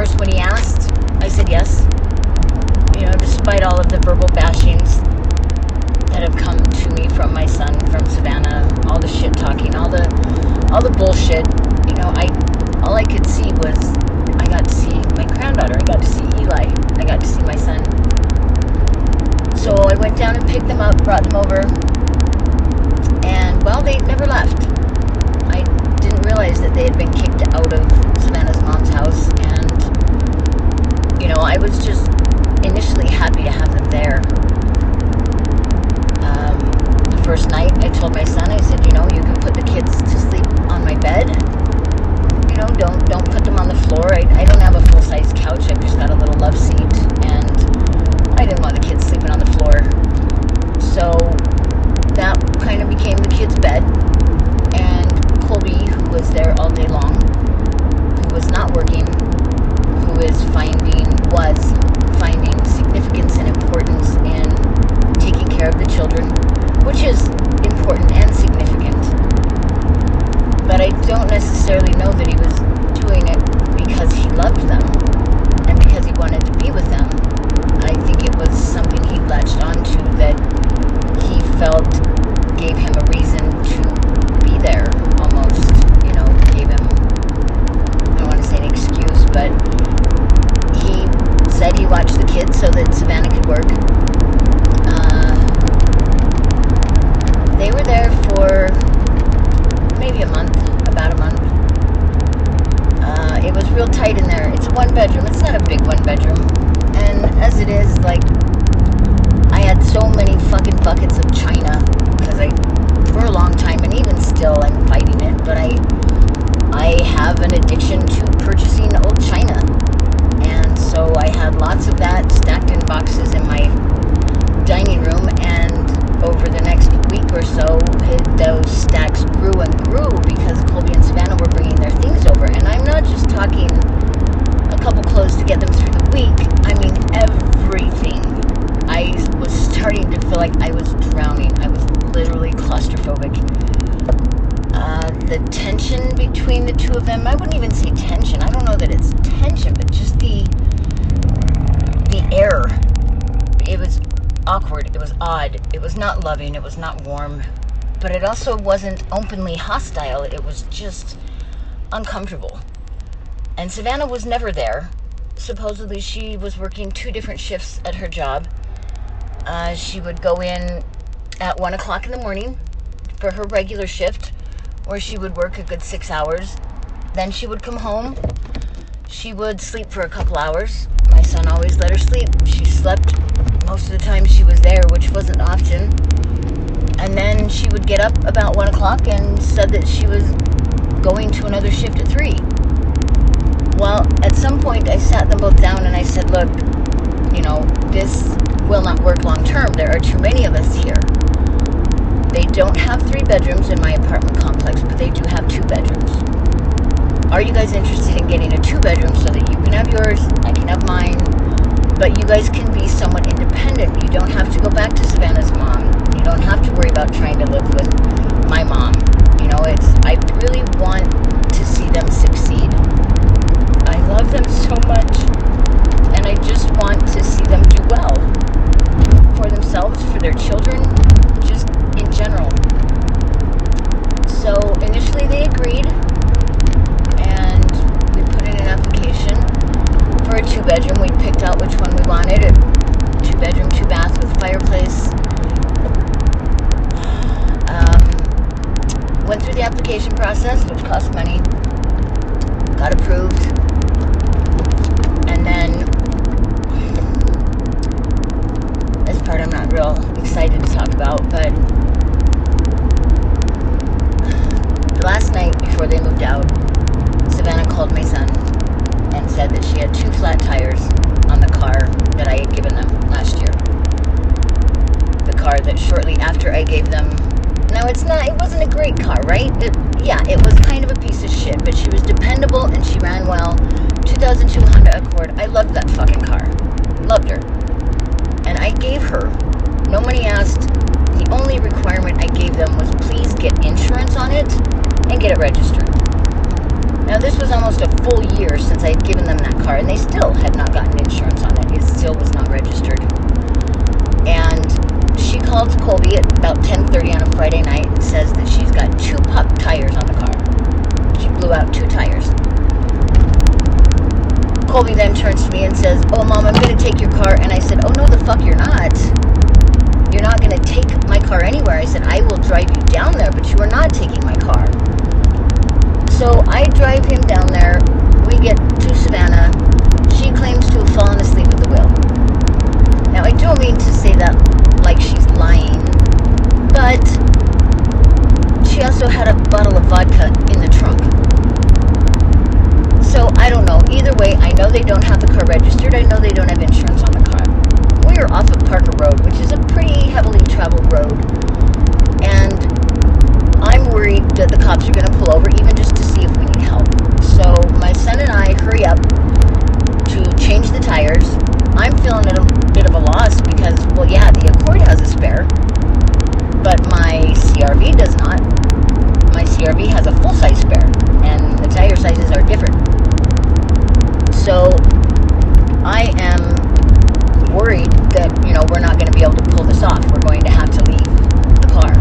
course when he asked, I said yes. You know, despite all of the verbal bashings that have come to me from my son from Savannah, all the shit talking, all the all the bullshit. You know, I all I could see was I got to see my granddaughter, I got to see Eli, I got to see my son. So I went down and picked them up, brought them over, and well, they never left. I didn't realize that they had been kicked out of Savannah's mom's house, you know, I was just initially happy to have them there. Um, the first night, I told my son, I said, you know, you can put the kids to sleep on my bed. You know, don't don't put them on the floor. I, I don't have a full size couch. I've just got a little love seat, and I didn't want the kids sleeping on the floor. So that kind of became the kids' bed. And Colby, who was there all day long, who was not working, who is finding was finding significance and importance in taking care of the children, which is important and significant. But I don't necessarily know that he was doing it because he loved them and because he wanted to be with them. I think it was something he latched onto that he felt gave him a reason to be there almost, you know, gave him, I don't want to say an excuse, but he said he watched the kids so that Savannah could work. Uh, they were there for maybe a month, about a month. Uh, it was real tight in there. It's a one bedroom. It's not a big one bedroom. And as it is, like, I had so many fucking buckets of china because I, for a long time, and even still, I'm fighting it. But I, I have an addiction to purchasing old china, and so I had lots of that stacked in boxes in my dining room. And over the next week or so, it, those stacks grew and grew because Colby and Savannah were bringing their things over. And I'm not just talking a couple clothes to get them through the week. I mean everything. I was starting to feel like I was drowning. I was literally claustrophobic. Uh, the tension between the two of them, I wouldn't even say tension. I don't know that it's tension, but just the the air. It was awkward. It was odd. It was not loving. It was not warm. But it also wasn't openly hostile. It was just uncomfortable. And Savannah was never there. Supposedly, she was working two different shifts at her job. Uh, she would go in at 1 o'clock in the morning for her regular shift, where she would work a good six hours. Then she would come home. She would sleep for a couple hours. My son always let her sleep. She slept most of the time she was there, which wasn't often. And then she would get up about 1 o'clock and said that she was going to another shift at 3. Well, at some point, I sat them both down and I said, Look, you know, this will not work long term. There are too many of us here. They don't have three bedrooms in my apartment complex, but they do have two bedrooms. Are you guys interested in getting a two bedroom so that you can have yours, I can have mine, but you guys can be somewhat independent? You don't have to go back to Savannah's mom. You don't have to worry about trying to live with my mom. You know, it's, I really want to see them succeed. I love them so much, and I just want to see them do well for themselves, for their children, general. So initially they agreed, and we put in an application for a two bedroom. We picked out which one we wanted a two bedroom, two bath with fireplace. Um, went through the application process, which cost money, 2002 Accord. I loved that fucking car. Loved her. And I gave her. No money asked. The only requirement I gave them was please get insurance on it and get it registered. Now, this was almost a full year since I had given them that car, and they still had not gotten insurance on it. It still was not registered. And she called Colby at about 10:30 on a Friday night and says that she's got two pup tires on the car. She blew out two tires. Colby then turns to me and says, "Oh, mom, I'm going to take your car." And I said, "Oh no, the fuck you're not. You're not going to take my car anywhere." I said, "I will drive you down there, but you are not taking my car." So I drive him down there. We get to Savannah. She claims to have fallen asleep at the wheel. Now, I don't mean to say that like she's lying, but she also had a bottle of vodka in the trunk. So I don't know. Either way, I know they don't have the car registered. I know they don't have insurance on the car. We are off of Parker Road, which is a pretty heavily traveled road. And I'm worried that the cops are going to pull over even just to see if we need help. So my son and I hurry up to change the tires. I'm feeling a bit of a loss because, well, yeah, the Accord has a spare, but my CRV does not. My CRV has a full size spare, and the tire sizes are different. So I am worried that, you know, we're not going to be able to pull this off. We're going to have to leave the car.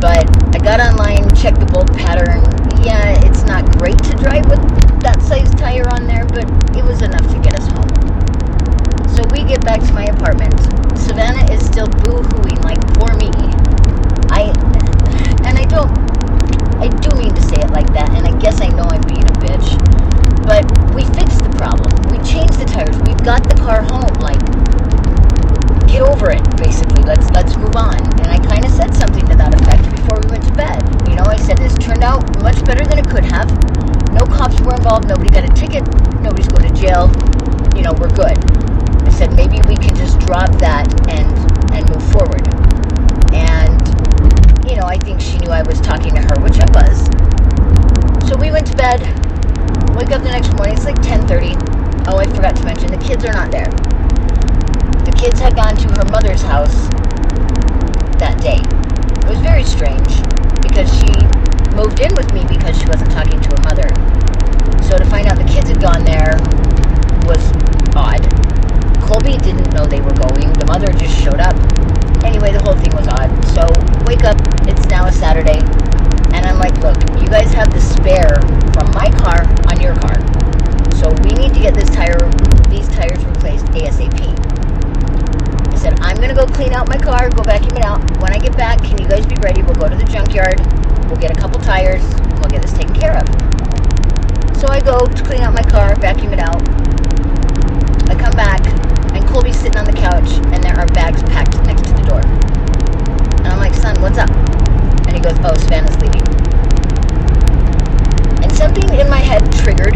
But I got online, checked the bolt pattern. Yeah, it's not great to drive with that size tire on there, but it was enough to get us home. So we get back to my apartment. Savannah is still boo-hooing like poor me. I and I don't I do mean to say it like that, and I guess I know I'm being a bitch. But we fixed the problem. We changed the tires. We've got the car home. Like get over it, basically. Let's let's move on. And I kind of said something to that effect before we went to bed. You know, I said this turned out much better than it could have. No cops were involved. Nobody got a ticket. Nobody's going to jail. You know, we're good. I said maybe we can just drop that and and move forward. And you know, I think she knew I was talking to her, which I was. So we went to bed. Wake up the next morning. It's like 10:30. Oh, I forgot to mention the kids are not there the kids had gone to her mother's house that day. It was very strange because she moved in with me because she wasn't talking to her mother. So to find out the kids had gone there was odd. Colby didn't know they were going. The mother just showed up. Anyway, the whole thing was odd. So wake up. It's now a Saturday. And I'm like, look, you guys have the spare from my car on your car. So we need to get this tire, these tires replaced ASAP. I said, I'm going to go clean out my car, go vacuum it out. When I get back, can you guys be ready? We'll go to the junkyard. We'll get a couple tires. And we'll get this taken care of. So I go to clean out my car, vacuum it out. I come back, and Colby's sitting on the couch, and there are bags packed next to the door. And I'm like, son, what's up? And he goes, oh, Savannah's leaving. And something in my head triggered.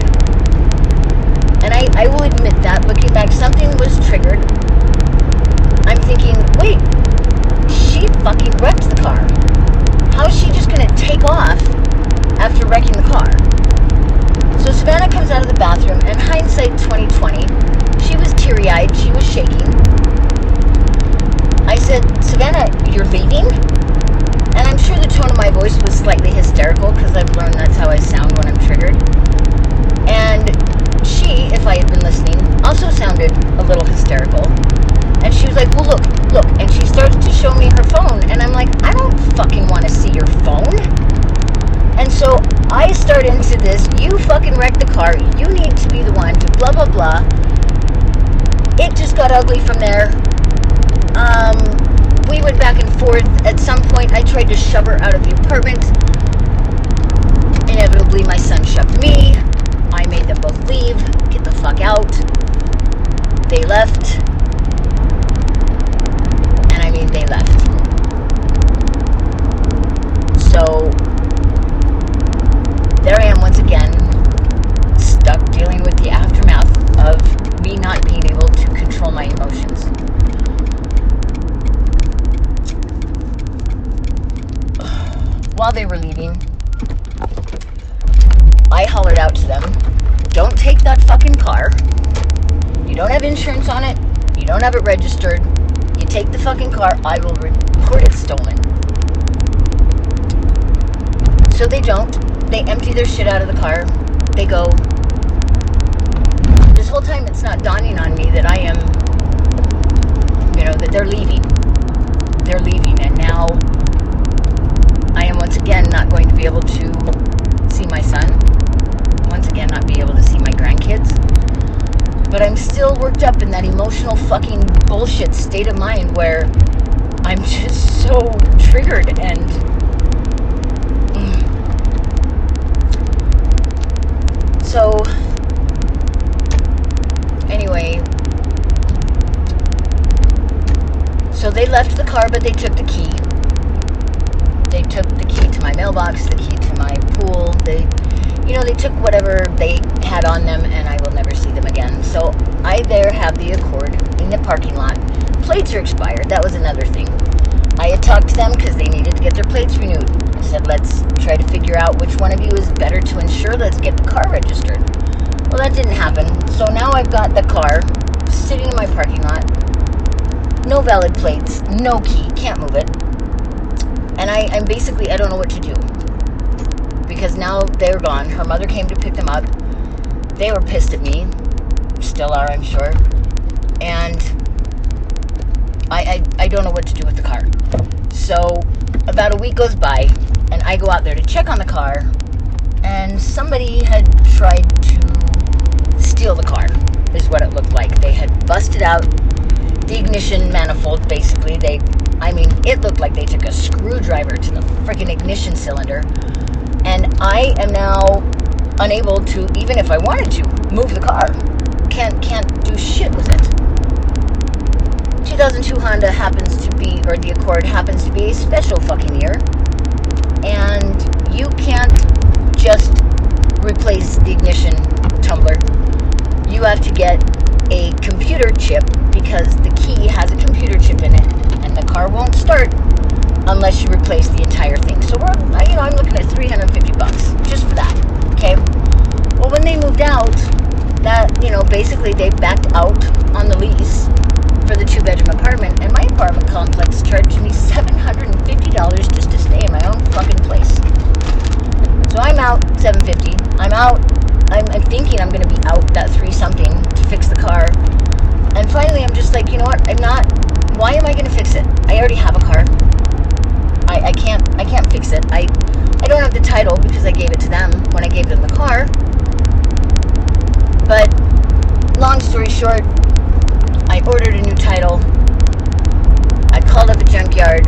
And I, I will admit that, looking back, something was triggered. I'm thinking, wait, she fucking wrecked the car. How is she just gonna take off after wrecking the car? So Savannah comes out of the bathroom, and hindsight 2020, she was teary eyed, she was shaking. I said, Savannah, you're leaving? And I'm sure the tone of my voice was slightly hysterical because I've learned that's how I sound when I'm triggered. And she, if I had been listening, also sounded a little hysterical. And she was like, Well, look, look. And she starts to show me her phone. And I'm like, I don't fucking want to see your phone. And so I start into this, you fucking wrecked the car. You need to be the one to blah, blah, blah. It just got ugly from there. Um, we went back and forth. At some point, I tried to shove her out of the apartment. Inevitably, my son shoved me. I made them both leave, get the fuck out. They left. And I mean, they left. So, there I am once again, stuck dealing with the aftermath of me not being able to control my emotions. While they were leaving, I hollered out to them, don't take that fucking car. You don't have insurance on it. You don't have it registered. You take the fucking car, I will report it stolen. So they don't. They empty their shit out of the car. They go. This whole time it's not dawning on me that I am, you know, that they're leaving. They're leaving, and now once again not going to be able to see my son. Once again, not be able to see my grandkids. But I'm still worked up in that emotional fucking bullshit state of mind where I'm just so triggered and mm. so anyway so they left the car but they took the key they took the key to my mailbox the key to my pool they you know they took whatever they had on them and i will never see them again. So i there have the accord in the parking lot. Plates are expired. That was another thing. I had talked to them because they needed to get their plates renewed. I said let's try to figure out which one of you is better to insure. Let's get the car registered. Well, that didn't happen. So now I've got the car sitting in my parking lot. No valid plates, no key, can't move it. And I, I'm basically, I don't know what to do. Because now they're gone. Her mother came to pick them up. They were pissed at me. Still are, I'm sure. And I, I, I don't know what to do with the car. So about a week goes by, and I go out there to check on the car, and somebody had tried to steal the car, is what it looked like. They had busted out the ignition manifold, basically. They, I mean, it looked like they took a screwdriver to the freaking ignition cylinder. And I am now unable to, even if I wanted to, move the car. Can't, can't do shit with it. 2002 Honda happens to be, or the Accord happens to be a special fucking year. And you can't just replace the ignition tumbler you have to get a computer chip because the key has a computer chip in it, the car won't start unless you replace the entire thing. So we're, you know, I'm looking at 350 bucks just for that. Okay. Well, when they moved out, that you know, basically they backed out on the lease for the two-bedroom apartment, and my apartment complex charged me $750 just to stay in my own fucking place. So I'm out 750. I'm out I'm, I'm thinking I'm going to be out that three something to fix the car. And finally, I'm just like, you know what? I'm not. Why am I going to fix it? I already have a car. I, I can't. I can't fix it. I I don't have the title because I gave it to them when I gave them the car. But long story short, I ordered a new title. I called up a junkyard,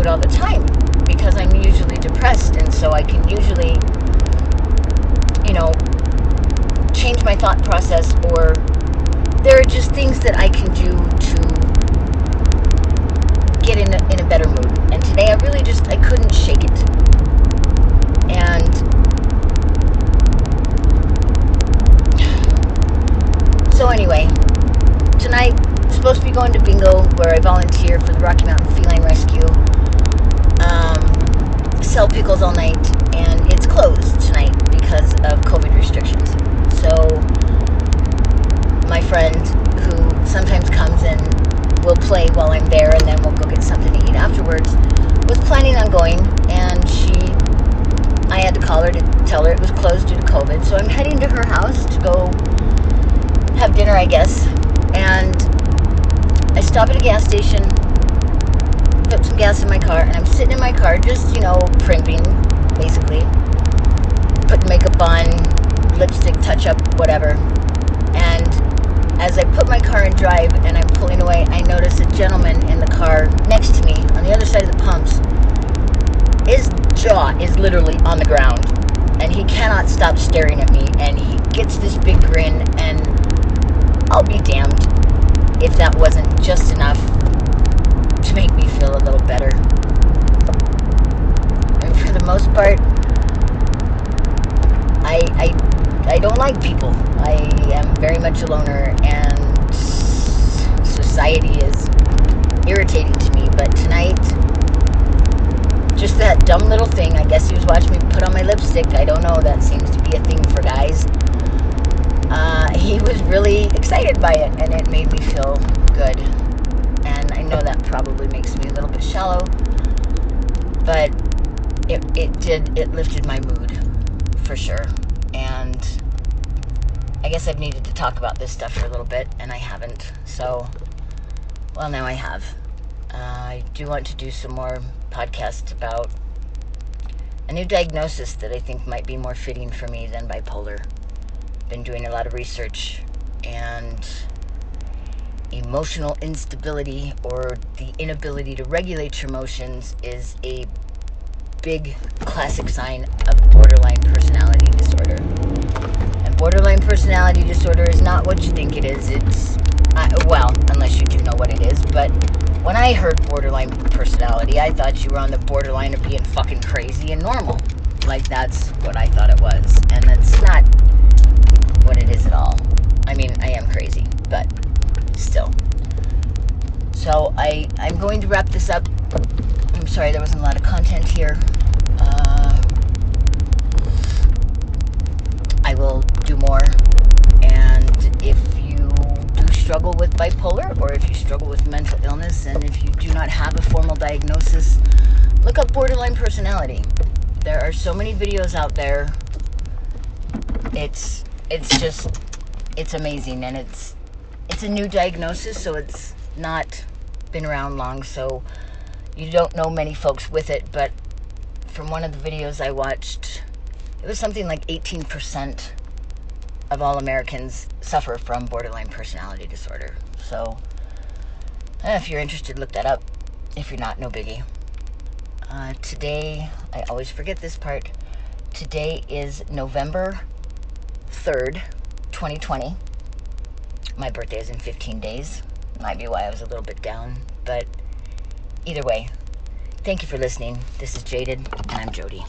it all the time because I'm usually depressed, and so I can usually, you know, change my thought process, or there are just things that I can do to get in a, in a better mood. And today I really just I couldn't shake it, and so anyway, tonight supposed to be going to bingo where I volunteer for the Rocky Mountain Feline Rescue. Um, sell pickles all night, and it's closed tonight because of COVID restrictions. So my friend, who sometimes comes and will play while I'm there, and then we'll go get something to eat afterwards, was planning on going, and she, I had to call her to tell her it was closed due to COVID. So I'm heading to her house to go have dinner, I guess, and I stop at a gas station, put some gas in my car, and I'm sitting in my car just, you know, primping, basically. Putting makeup on, lipstick, touch up, whatever. And as I put my car in drive and I'm pulling away, I notice a gentleman in the car next to me on the other side of the pumps. His jaw is literally on the ground. And he cannot stop staring at me. And he gets this big grin. And I'll be damned if that wasn't just enough make me feel a little better. And for the most part, I, I, I don't like people. I am very much a loner, and society is irritating to me. But tonight, just that dumb little thing. I guess he was watching me put on my lipstick. I don't know. That seems to be a thing for guys uh, he was really excited by it, and it made me feel good. And I know that probably makes me a little bit shallow, but it, it did, it lifted my mood for sure. And I guess I've needed to talk about this stuff for a little bit, and I haven't. So, well, now I have. Uh, I do want to do some more podcasts about a new diagnosis that I think might be more fitting for me than bipolar been doing a lot of research and emotional instability or the inability to regulate your emotions is a big classic sign of borderline personality disorder. And borderline personality disorder is not what you think it is. It's, well, unless you do know what it is, but when I heard borderline personality, I thought you were on the borderline of being fucking crazy and normal. Like, that's what I thought it was. And that's not what it is at all. I mean, I am crazy, but still. So I, I'm going to wrap this up. I'm sorry there wasn't a lot of content here. Uh, I will do more. And if you do struggle with bipolar or if you struggle with mental illness and if you do not have a formal diagnosis, look up borderline personality. There are so many videos out there. It's it's just it's amazing and it's it's a new diagnosis so it's not been around long so you don't know many folks with it but from one of the videos I watched it was something like 18% of all Americans suffer from borderline personality disorder. So eh, if you're interested look that up. If you're not no biggie. Uh, today I always forget this part. Today is November 3rd, 2020. My birthday is in 15 days. Might be why I was a little bit down, but either way, thank you for listening. This is Jaded, and I'm Jody.